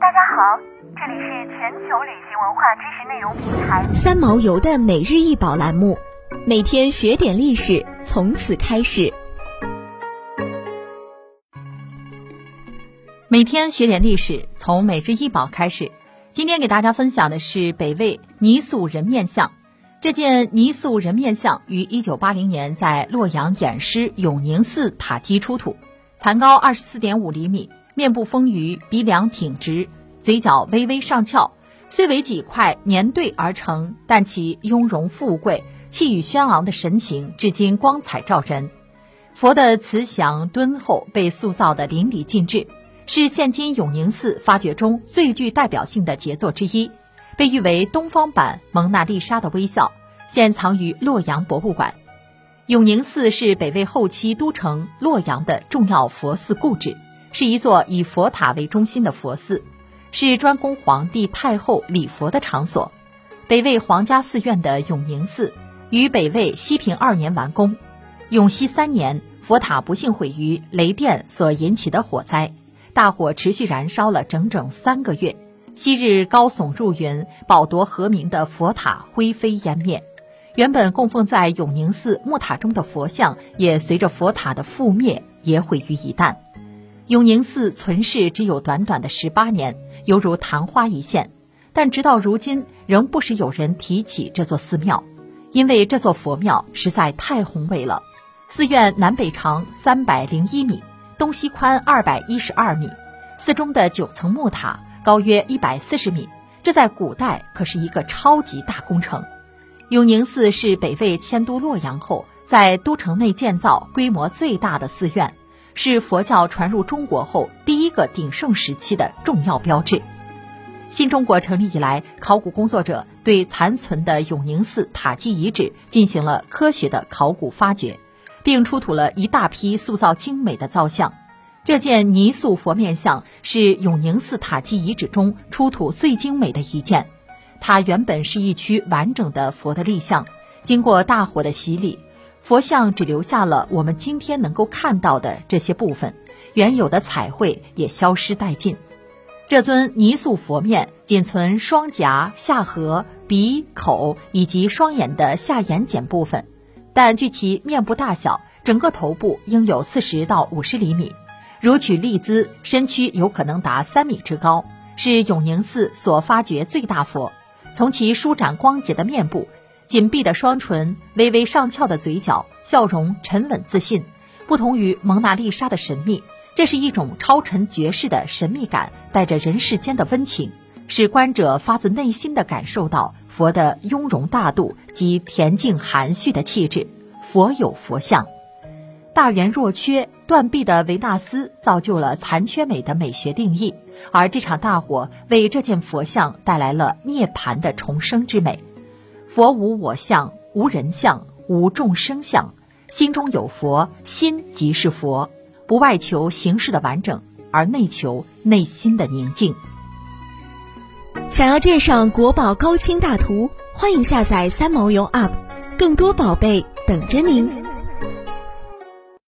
大家好，这里是全球旅行文化知识内容平台三毛游的每日一宝栏目，每天学点历史，从此开始。每天学点历史，从每日一宝开始。今天给大家分享的是北魏泥塑人面像。这件泥塑人面像于一九八零年在洛阳偃师永宁寺塔基出土，残高二十四点五厘米，面部丰腴，鼻梁挺直，嘴角微微上翘。虽为几块粘对而成，但其雍容富贵、气宇轩昂的神情至今光彩照人。佛的慈祥敦厚被塑造的淋漓尽致，是现今永宁寺发掘中最具代表性的杰作之一。被誉为东方版蒙娜丽莎的微笑，现藏于洛阳博物馆。永宁寺是北魏后期都城洛阳的重要佛寺故址，是一座以佛塔为中心的佛寺，是专供皇帝太后礼佛的场所。北魏皇家寺院的永宁寺于北魏西平二年完工。永熙三年，佛塔不幸毁于雷电所引起的火灾，大火持续燃烧了整整三个月。昔日高耸入云、宝夺和鸣的佛塔灰飞烟灭，原本供奉在永宁寺木塔中的佛像也随着佛塔的覆灭也毁于一旦。永宁寺存世只有短短的十八年，犹如昙花一现，但直到如今仍不时有人提起这座寺庙，因为这座佛庙实在太宏伟了。寺院南北长三百零一米，东西宽二百一十二米，寺中的九层木塔。高约一百四十米，这在古代可是一个超级大工程。永宁寺是北魏迁都洛阳后，在都城内建造规模最大的寺院，是佛教传入中国后第一个鼎盛时期的重要标志。新中国成立以来，考古工作者对残存的永宁寺塔基遗址进行了科学的考古发掘，并出土了一大批塑造精美的造像。这件泥塑佛面像是永宁寺塔基遗址中出土最精美的一件。它原本是一区完整的佛的立像，经过大火的洗礼，佛像只留下了我们今天能够看到的这些部分，原有的彩绘也消失殆尽。这尊泥塑佛面仅存双颊、下颌、鼻、口以及双眼的下眼睑部分，但据其面部大小，整个头部应有四十到五十厘米。如取立姿，身躯有可能达三米之高，是永宁寺所发掘最大佛。从其舒展光洁的面部、紧闭的双唇、微微上翘的嘴角，笑容沉稳自信，不同于蒙娜丽莎的神秘。这是一种超尘绝世的神秘感，带着人世间的温情，使观者发自内心的感受到佛的雍容大度及恬静含蓄的气质。佛有佛相。大圆若缺，断臂的维纳斯造就了残缺美的美学定义，而这场大火为这件佛像带来了涅槃的重生之美。佛无我相，无人相，无众生相，心中有佛，心即是佛。不外求形式的完整，而内求内心的宁静。想要鉴赏国宝高清大图，欢迎下载三毛游 App，更多宝贝等着您。